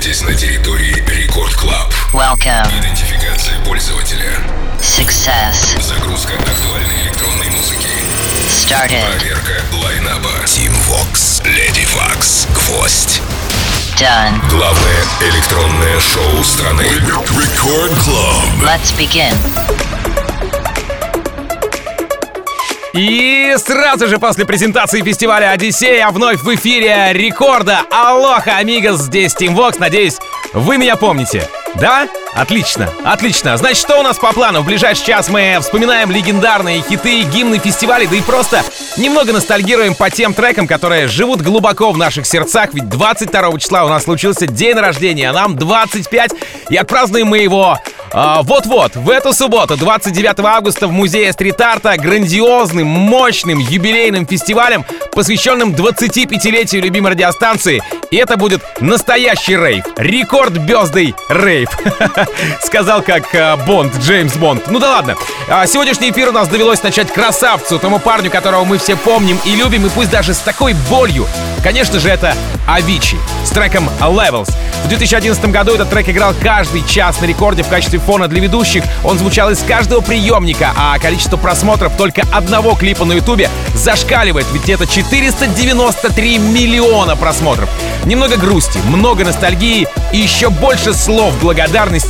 находитесь на территории Record Club. Welcome. Идентификация пользователя. Success. Загрузка актуальной электронной музыки. Started. Проверка line-up а. Team Vox, Lady Vox, Гвоздь. Done. Главное электронное шоу страны. Record Club. Let's begin. И сразу же после презентации фестиваля «Одиссея» вновь в эфире рекорда «Алоха, амигос», здесь Team Vox. Надеюсь, вы меня помните. Да? Отлично, отлично. Значит, что у нас по плану? В ближайший час мы вспоминаем легендарные хиты, гимны фестивалей, да и просто немного ностальгируем по тем трекам, которые живут глубоко в наших сердцах. Ведь 22 числа у нас случился день рождения, а нам 25, и отпразднуем мы его а, вот-вот, в эту субботу, 29 августа, в музее стрит-арта грандиозным, мощным юбилейным фестивалем, посвященным 25-летию любимой радиостанции. И это будет настоящий рейв. Рекорд бездый рейв. Сказал как а, Бонд, Джеймс Бонд. Ну да ладно. А, сегодняшний эфир у нас довелось начать красавцу, тому парню, которого мы все помним и любим, и пусть даже с такой болью. Конечно же, это Авичи с треком Levels. В 2011 году этот трек играл каждый час на рекорде в качестве фона для ведущих. Он звучал из каждого приемника, а количество просмотров только одного клипа на ютубе зашкаливает, ведь это 493 миллиона просмотров. Немного грусти, много ностальгии и еще больше слов благодарности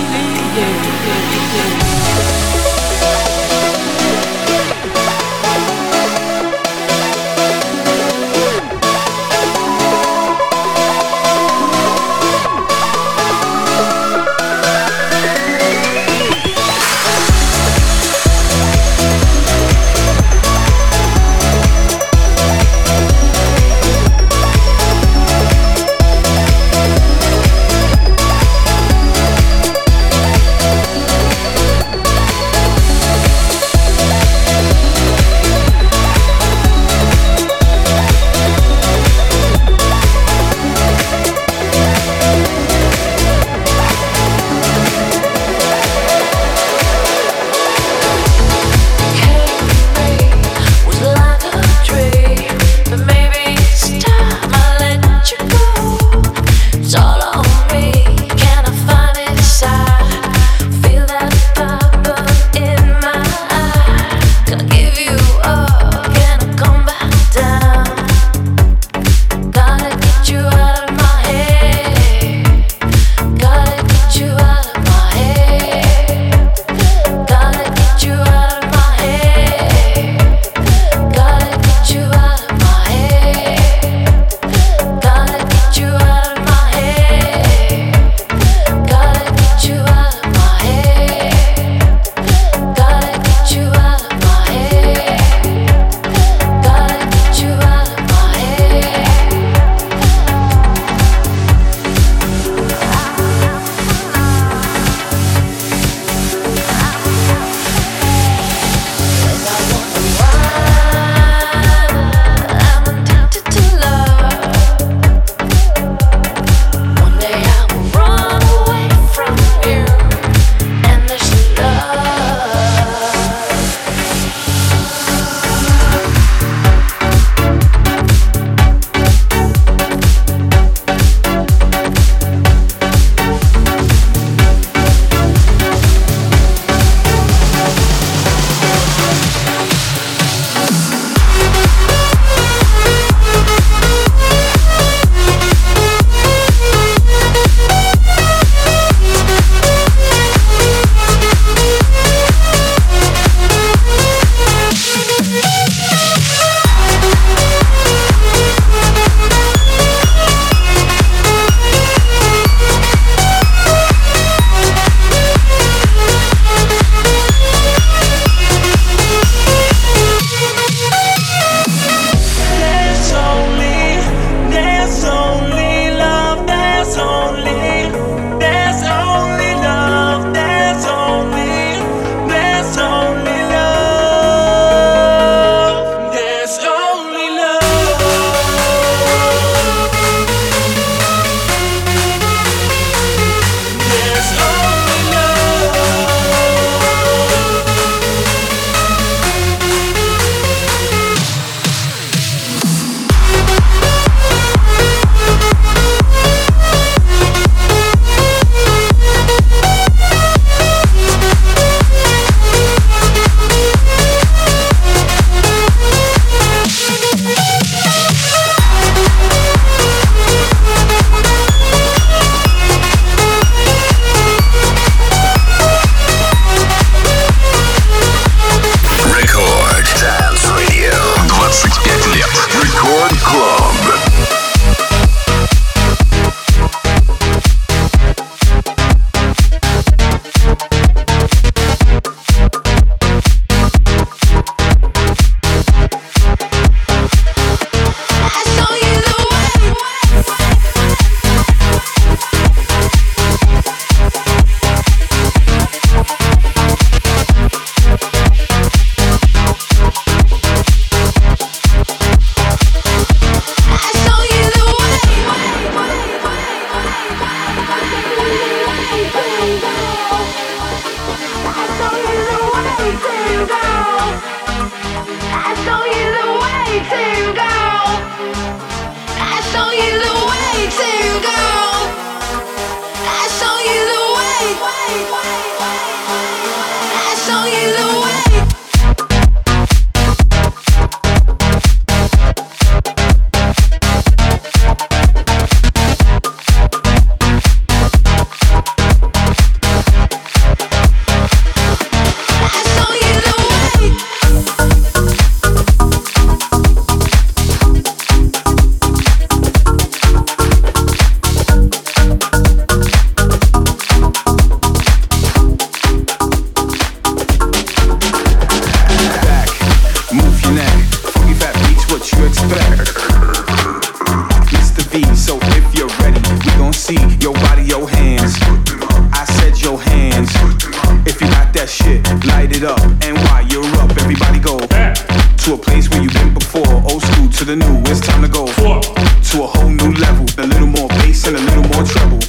to a place where you've been before. Old school to the new, it's time to go to a whole new level. A little more bass and a little more treble.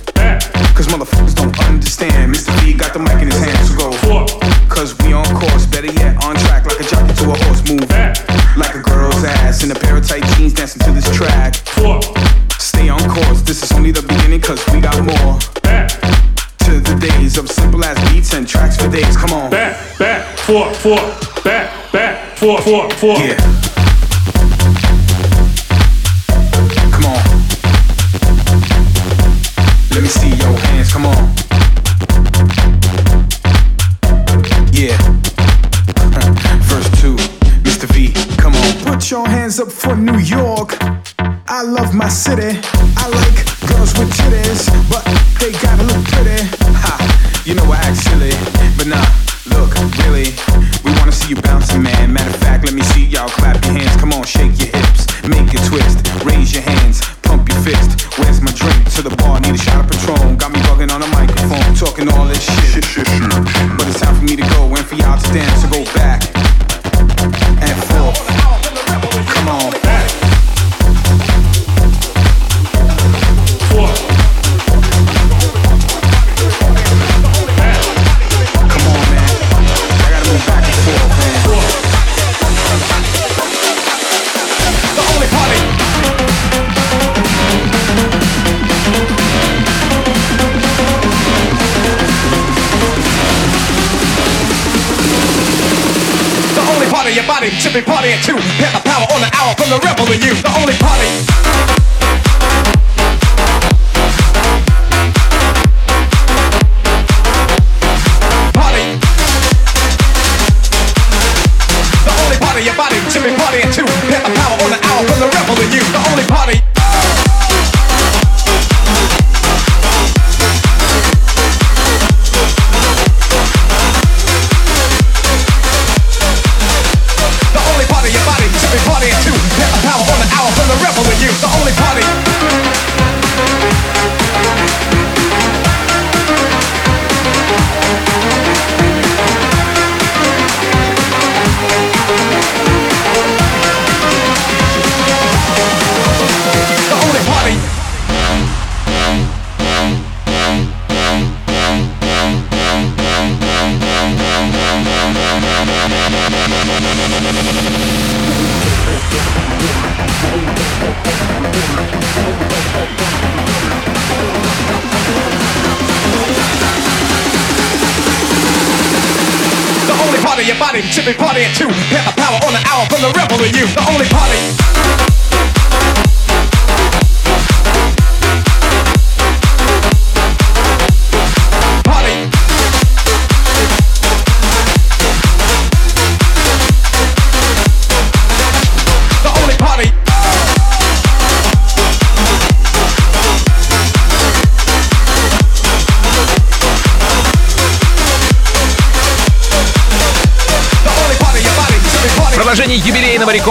Cause motherfuckers don't understand. Mr. V got the mic in his hand, so go. Cause we on course, better yet, on track like a jockey to a horse. Move like a girl's ass in a pair of tight jeans dancing to this track. Stay on course, this is only the beginning, cause we got more. To the days of simple as beats and tracks for days. Come on. back, back, four, four, back, back, four, four, four. Yeah.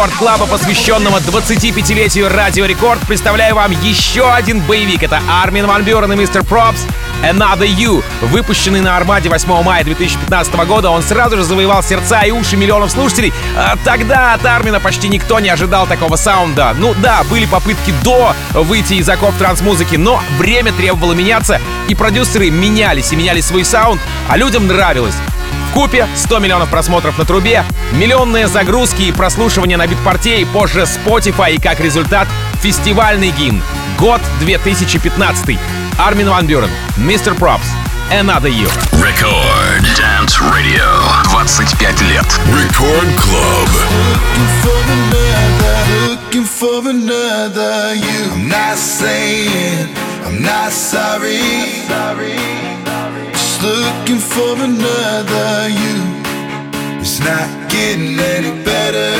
Record Club а, посвященного 25-летию Радио Рекорд, представляю вам еще один боевик. Это Армин Ван Бюрен и Mr. Probz Another You. Выпущенный на Армаде 8 мая 2015 года, он сразу же завоевал сердца и уши миллионов слушателей. А тогда от Армина почти никто не ожидал такого саунда. Ну да, были попытки до выйти из оков транс-музыки, но время требовало меняться, и продюсеры менялись и меняли свой саунд, а людям нравилось. В купе 100 миллионов просмотров на трубе, миллионные загрузки и прослушивания на битпорте и позже Spotify и как результат фестивальный гимн. Год 2015. Армин Ван Бюрен, Мистер Пропс, Another You. Record Dance Radio. 25 лет. Record Club. looking for another you. I'm not saying I'm not sorry. Just looking for another you. It's not getting any better.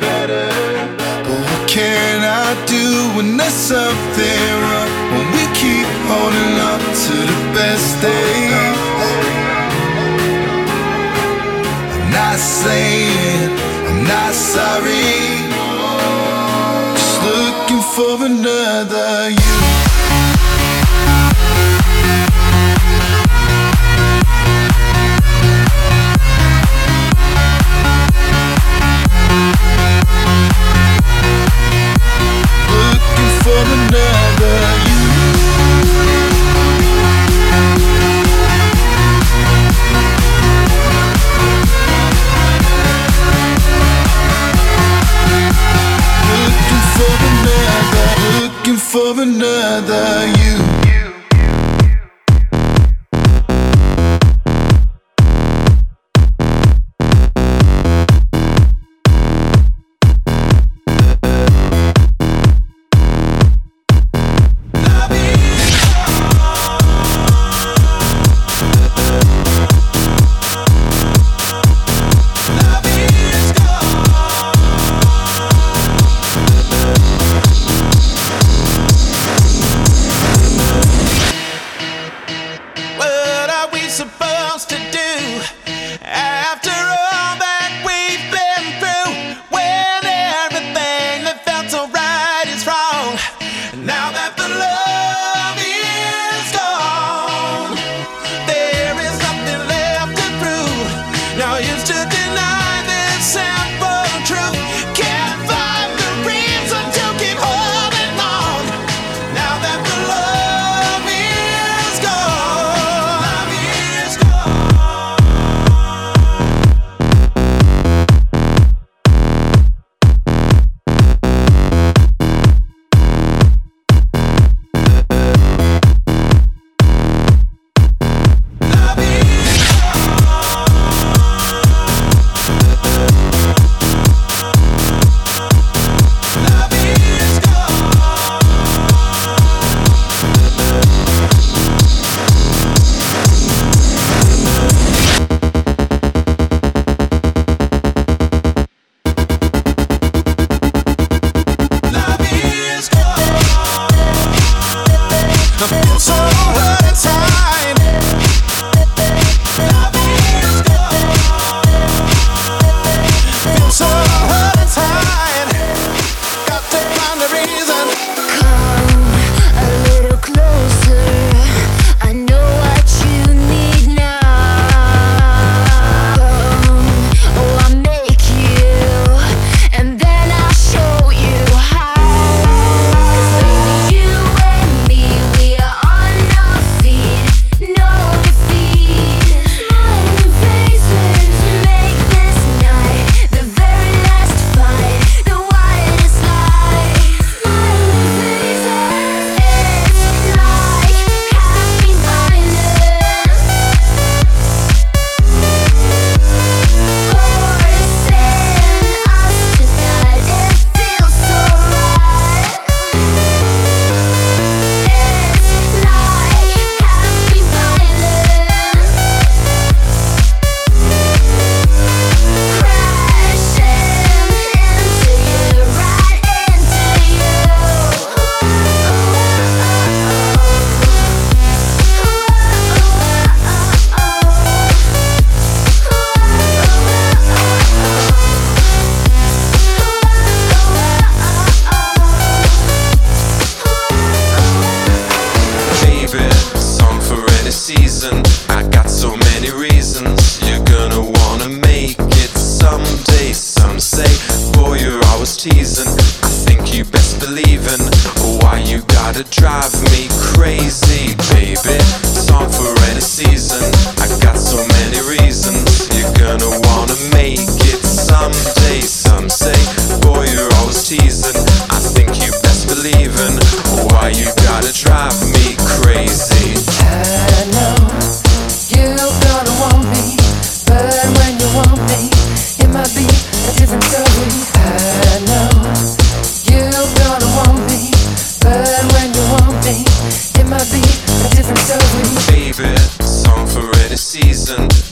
But what can I do when there's something wrong? When we keep holding up to the best days. I'm not saying I'm not sorry. Just looking for another you. For another you. Looking for another, looking for another you.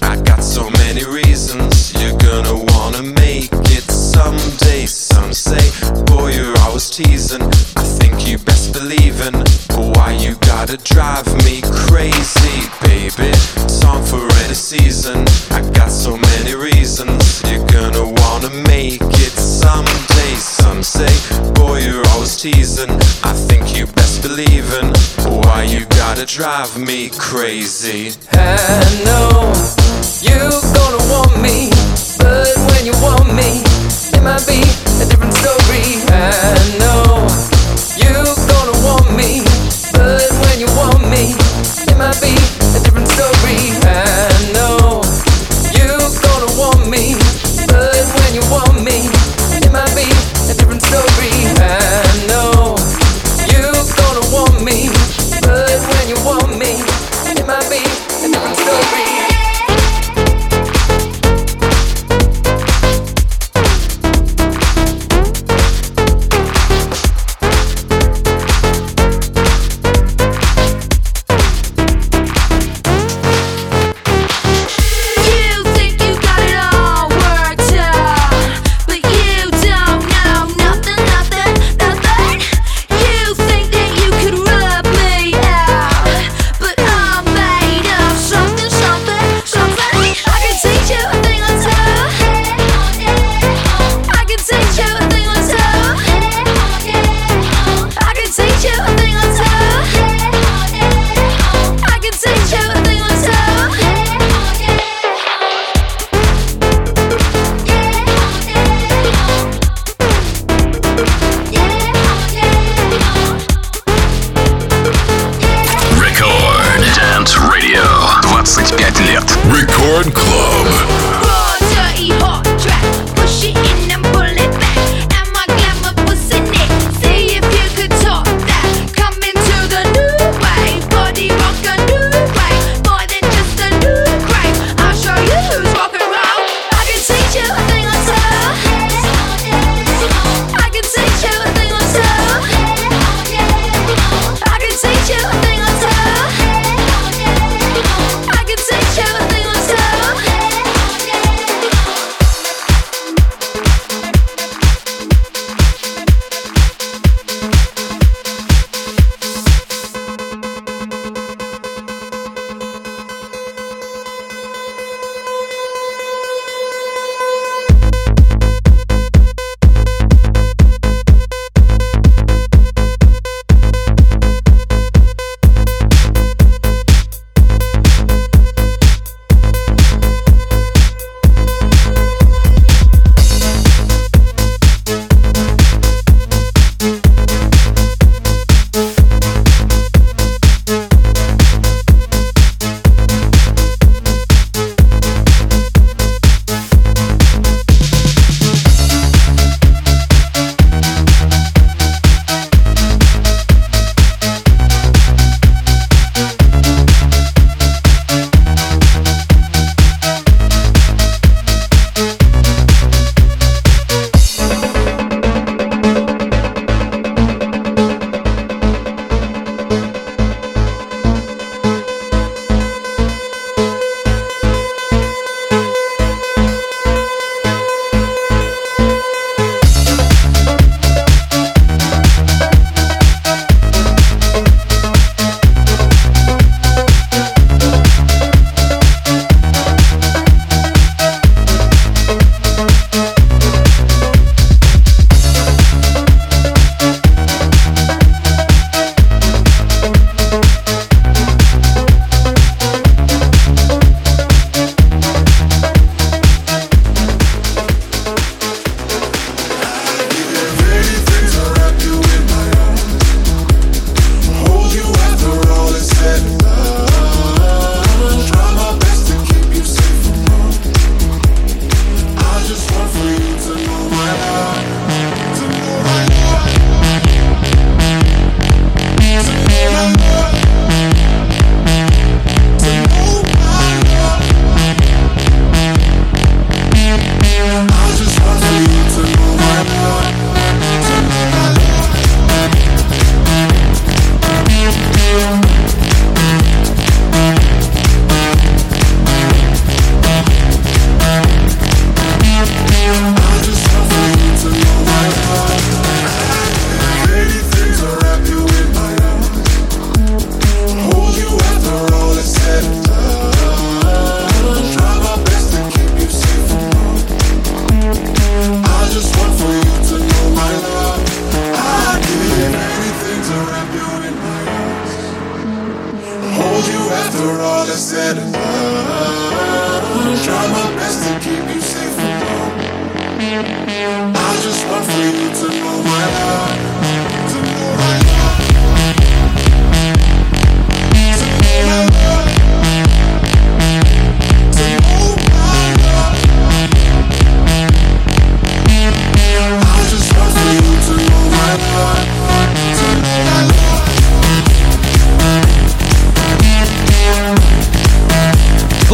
I got so many reasons. You're gonna wanna make it someday. Some say, boy, you're always teasing. drive me crazy. I know you're gonna want me, but when you want me, it might be a different story. I know.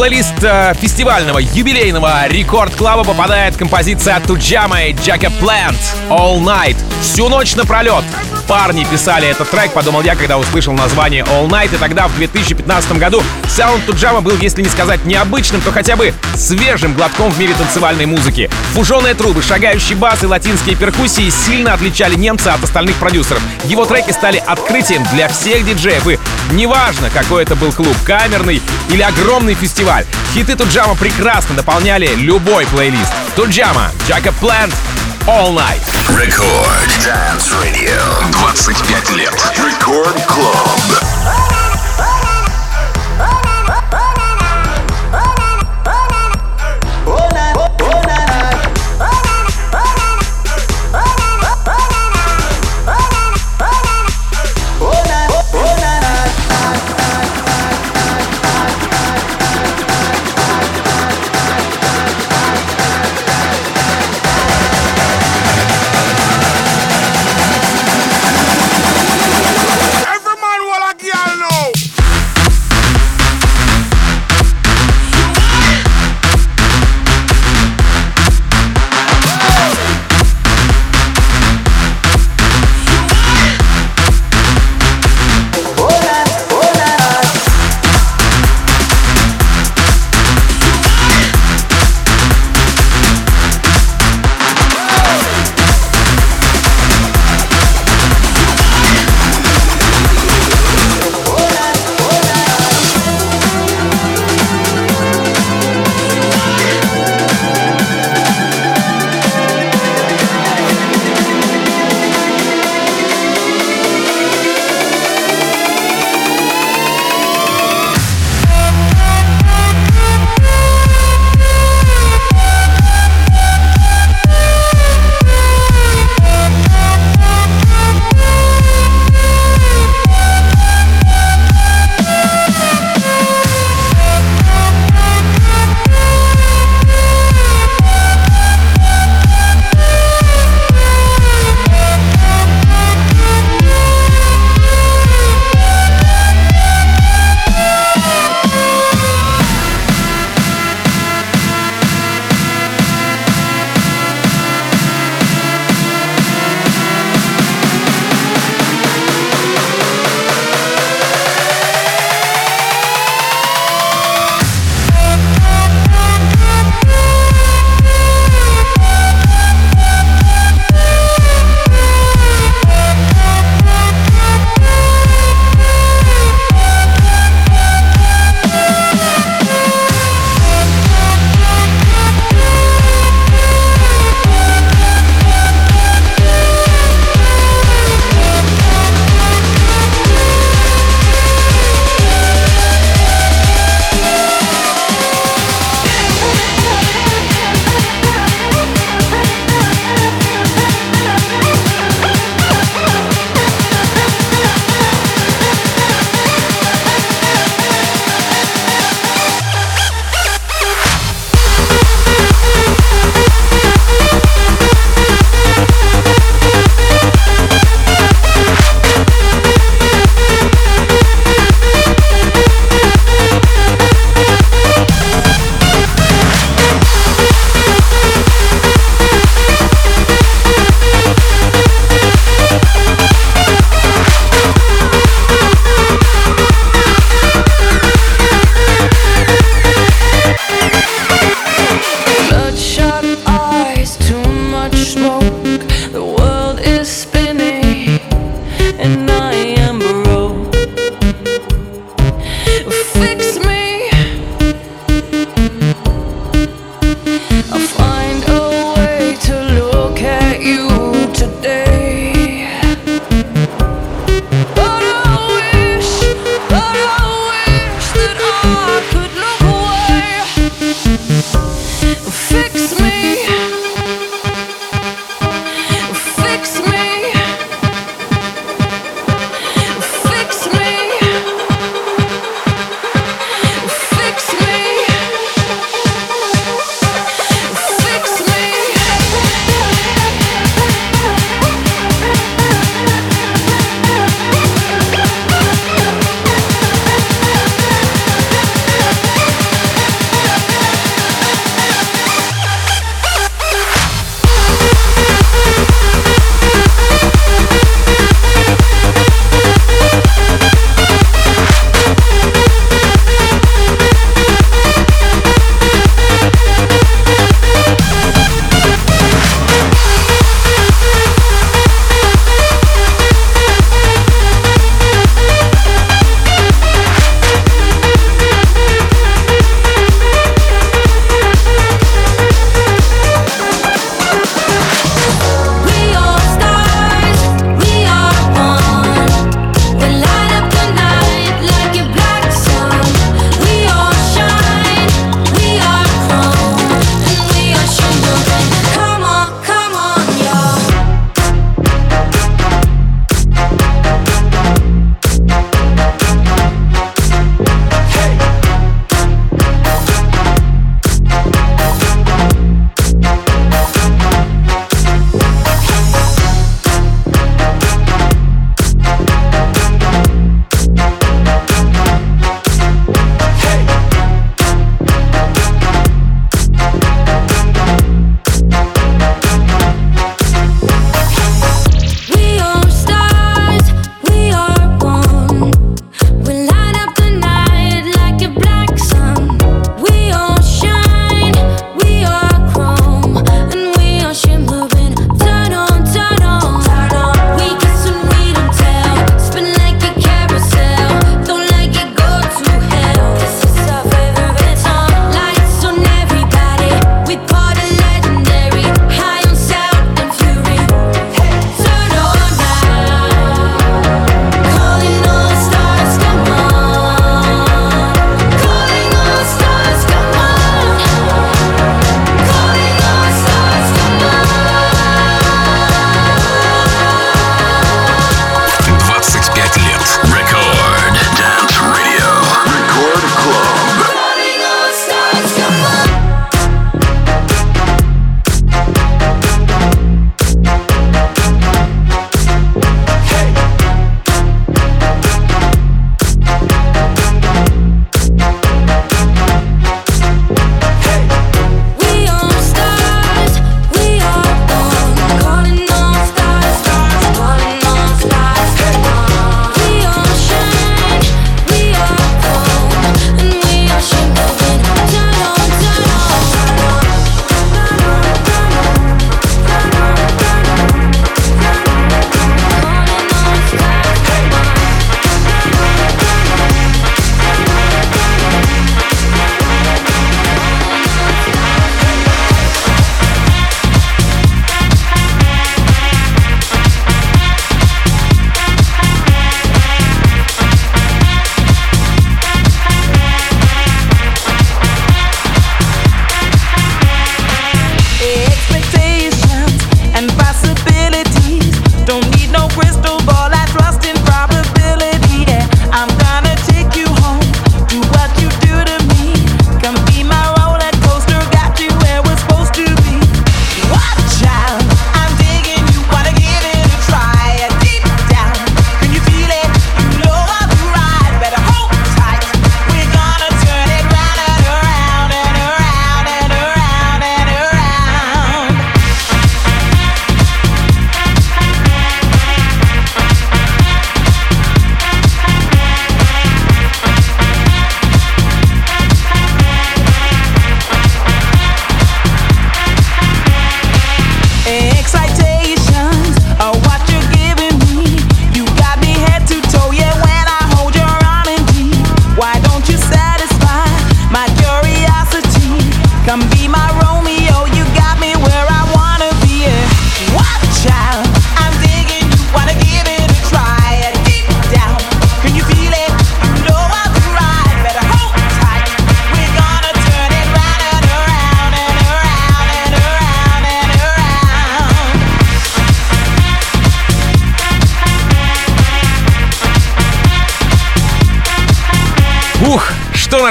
Плейлист э, фестивального юбилейного рекорд клаба попадает композиция Туджама и Джака Плант All Night. Всю ночь напролет. Парни писали этот трек, подумал я, когда услышал название All Night, и тогда, в 2015 году, саунд Туджама был, если не сказать необычным, то хотя бы свежим глотком в мире танцевальной музыки. Фуженые трубы, шагающий бас и латинские перкуссии сильно отличали немца от остальных продюсеров. Его треки стали открытием для всех диджеев, и неважно, какой это был клуб, камерный или огромный фестиваль, хиты Туджамо прекрасно дополняли любой плейлист. Tujamo, Jacob Plant, All Night. Record Dance Radio. 25 лет. Record Club.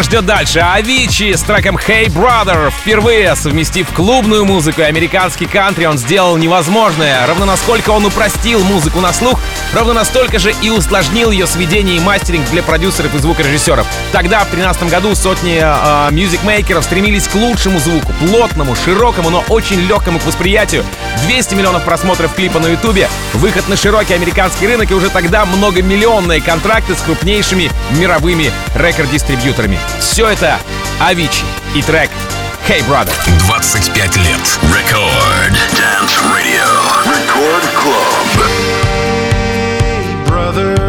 Ждет дальше? Авичи с треком Hey Brother. Впервые совместив клубную музыку и американский кантри, он сделал невозможное. Равно насколько он упростил музыку на слух, ровно настолько же и усложнил ее сведение и мастеринг для продюсеров и звукорежиссеров. Тогда, в 2013 году, сотни э, стремились к лучшему звуку, плотному, широкому, но очень легкому к восприятию. 200 миллионов просмотров клипа на ютубе, выход на широкий американский рынок и уже тогда многомиллионные контракты с крупнейшими мировыми рекорд-дистрибьюторами. Все это Авичи и трек Hey Brother. 25 лет. Record Dance Radio. Record Club. brother,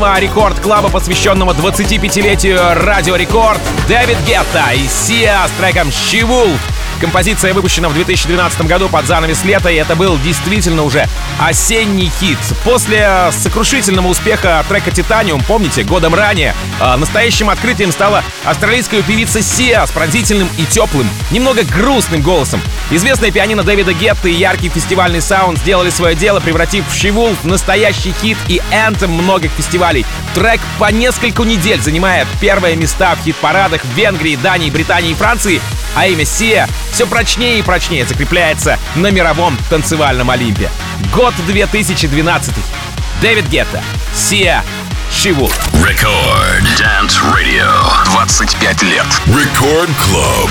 Продолжении юбилейного Record Club а, посвященного 25-летию Радио Рекорд, Дэвид Гетта и Сиа с треком «Щивул». Композиция выпущена в 2012 году под занавес лета, и это был действительно уже осенний хит. После сокрушительного успеха трека «Titanium», помните, годом ранее, а, настоящим открытием стала австралийская певица Сиа с пронзительным и теплым, немного грустным голосом. Известная пианино Дэвида Гетта и яркий фестивальный саунд сделали свое дело, превратив «Шивул» в настоящий хит и anthem многих фестивалей. Трек по несколько недель занимает первые места в хит-парадах в Венгрии, Дании, Британии и Франции, а имя Сия все прочнее и прочнее закрепляется на мировом танцевальном Олимпе. Год 2012. Дэвид Гетта. Сия. Шиву. Рекорд Dance Radio. 25 лет. Рекорд Club.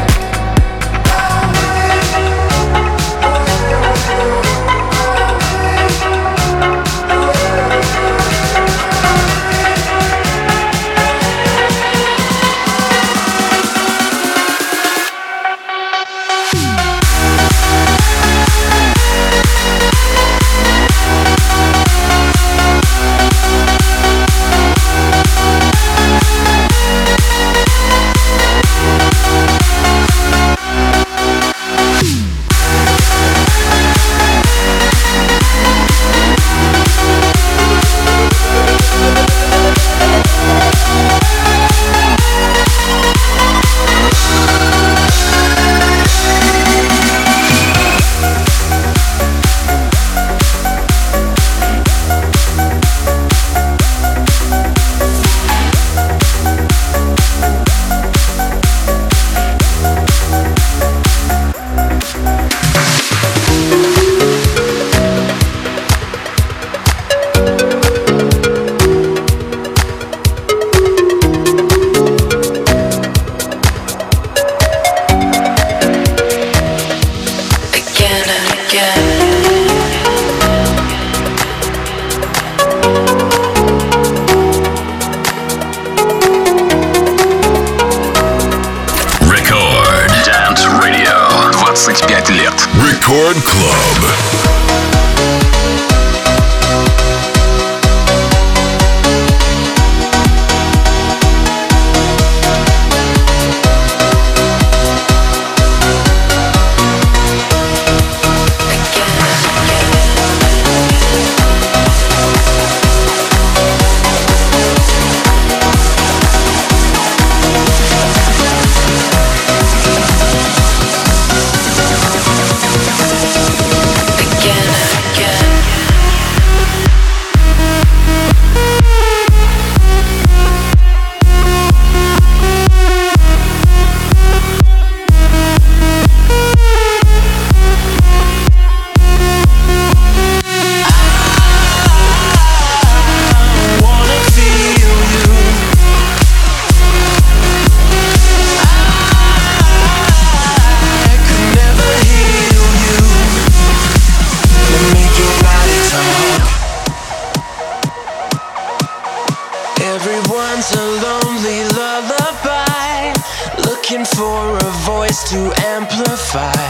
For a voice to amplify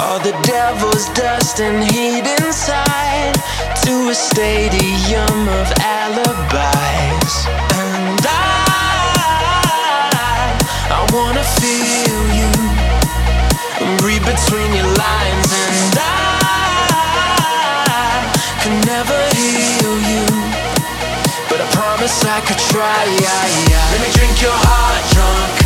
all the devil's dust and heat inside to a stadium of alibis. And I, I wanna feel you, read between your lines, and I can never heal you, but I promise I could try. Let me drink your heart drunk,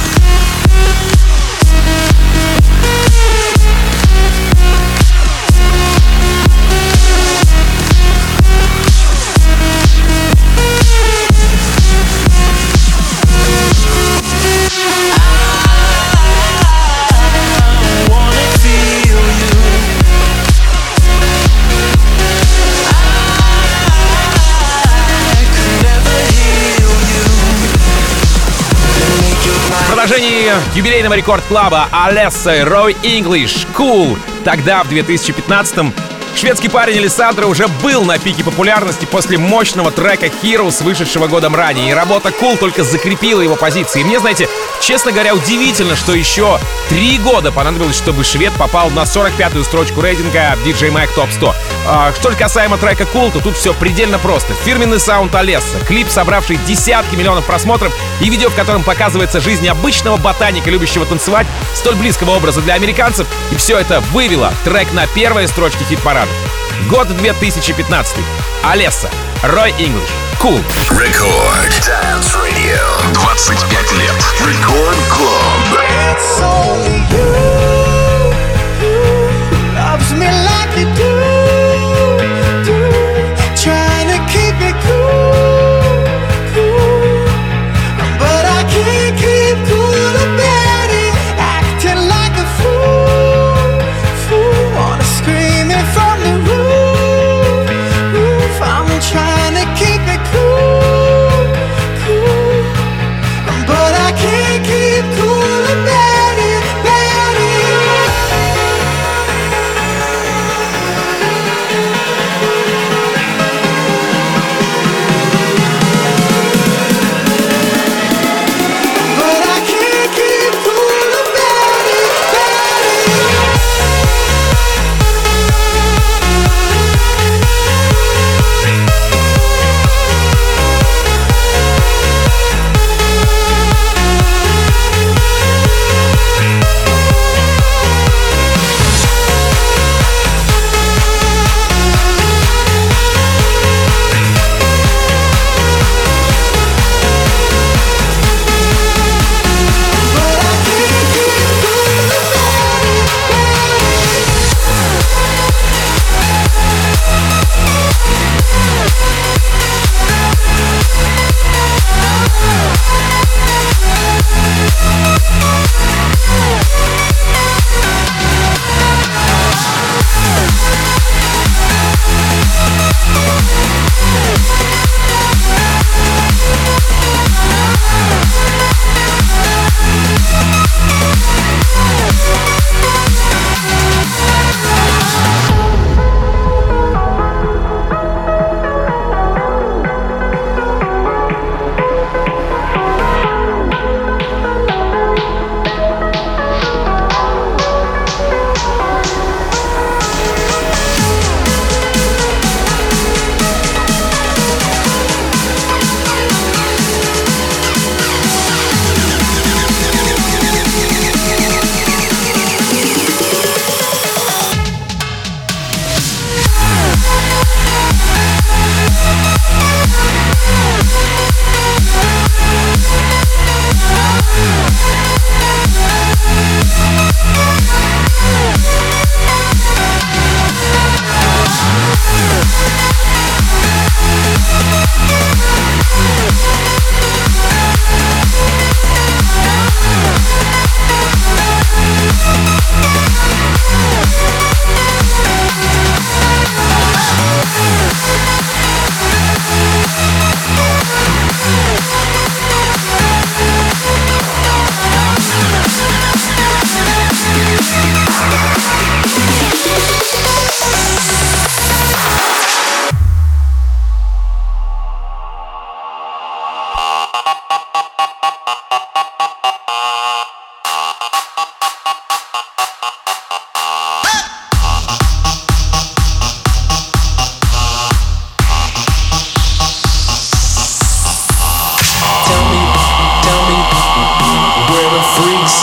Юбилейного рекорд клаба Алесса Рой English Cool. Тогда, в 2015-м, Шведский парень Александра уже был на пике популярности после мощного трека Heroes, вышедшего годом ранее, и работа Cool только закрепила его позиции. И мне, знаете, честно говоря, удивительно, что еще три года понадобилось, чтобы швед попал на 45-ю строчку рейтинга DJ Mag Top 100. А, что же касаемо трека Cool, то тут все предельно просто. Фирменный саунд Олеса, клип, собравший десятки миллионов просмотров, и видео, в котором показывается жизнь обычного ботаника, любящего танцевать, столь близкого образа для американцев, и все это вывело трек на первой строчке хит-парада. Год 2015. Олеса. Рой Инглиш. Cool. Record Dance Radio. 25 лет. Record Club. It's only you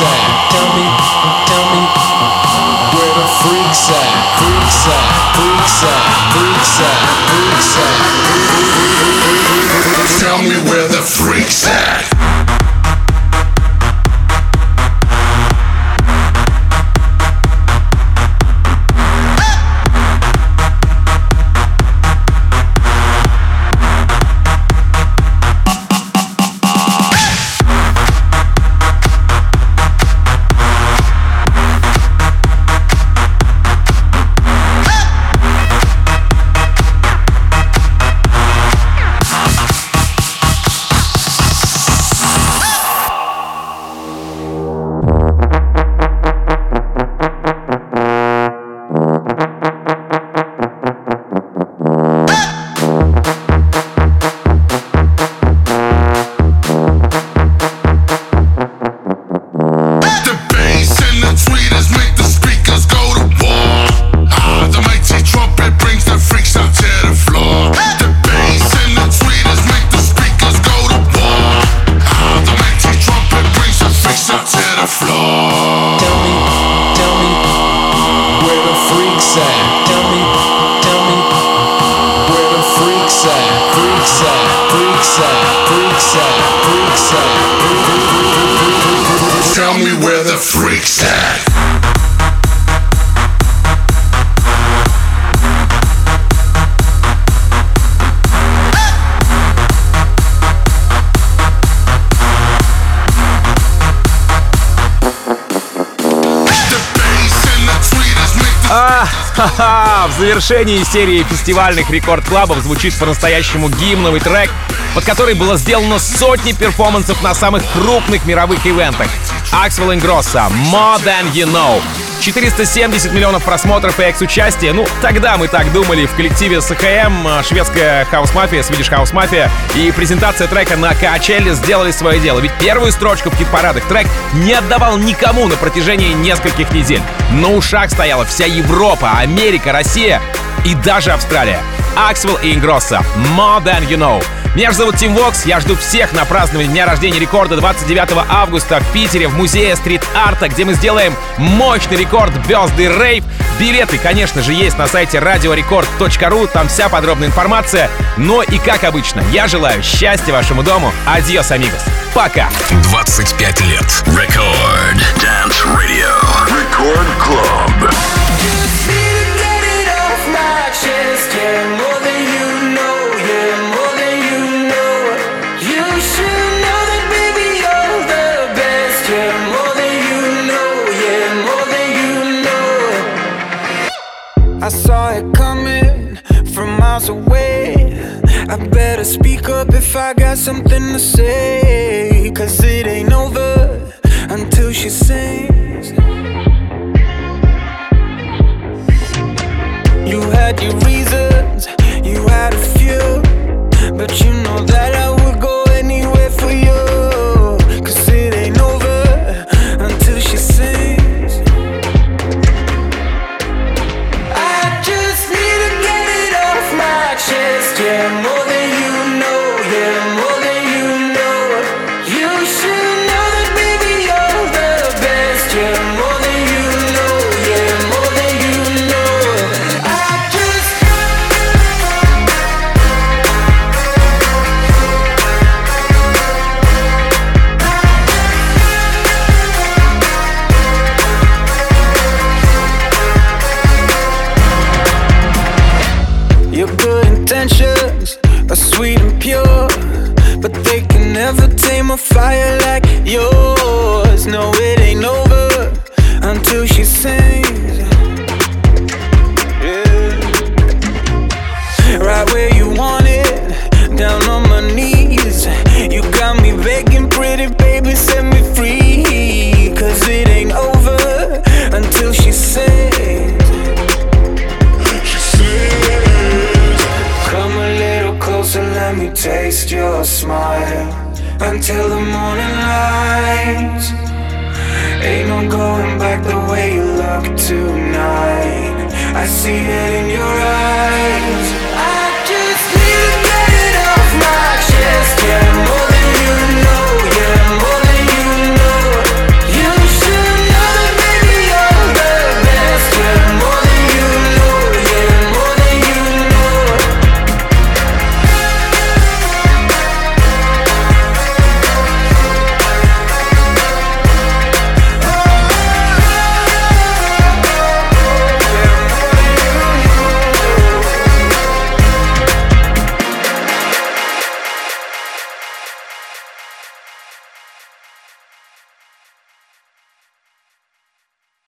at. Tell me, tell me where the freaks at. Freaks at, freaks at, freaks at, freaks at. Tell me where the freaks at. А, ха-ха, в завершении серии фестивальных Record Club ов звучит по-настоящему гимновый трек, под который было сделано сотни перформансов на самых крупных мировых ивентах. Axwell Ingrosso «More Than You Know». 470 миллионов просмотров и экс-участия. Ну, тогда мы так думали в коллективе SHM, э, шведская хаус-мафия, House Mafia и презентация трека на Коачелле сделали свое дело. Ведь первую строчку в хит-парадах трек не отдавал никому на протяжении нескольких недель. На ушах стояла вся Европа, Америка, Россия и даже Австралия. Axwell и Ingrosso «More Than You Know». Меня же зовут Тим Вокс, я жду всех на празднование Дня рождения рекорда 29 августа в Питере в музее стрит-арта, где мы сделаем мощный Record Birthday Rave. Билеты, конечно же, есть на сайте radiorecord.ru, там вся подробная информация. Но и как обычно, я желаю счастья вашему дому. Adiós, amigos. Пока. 25 лет. Record Dance Radio. Record Club. Got something to say. Cause it ain't over until she sings. You had your reasons, you had a few. But you know that I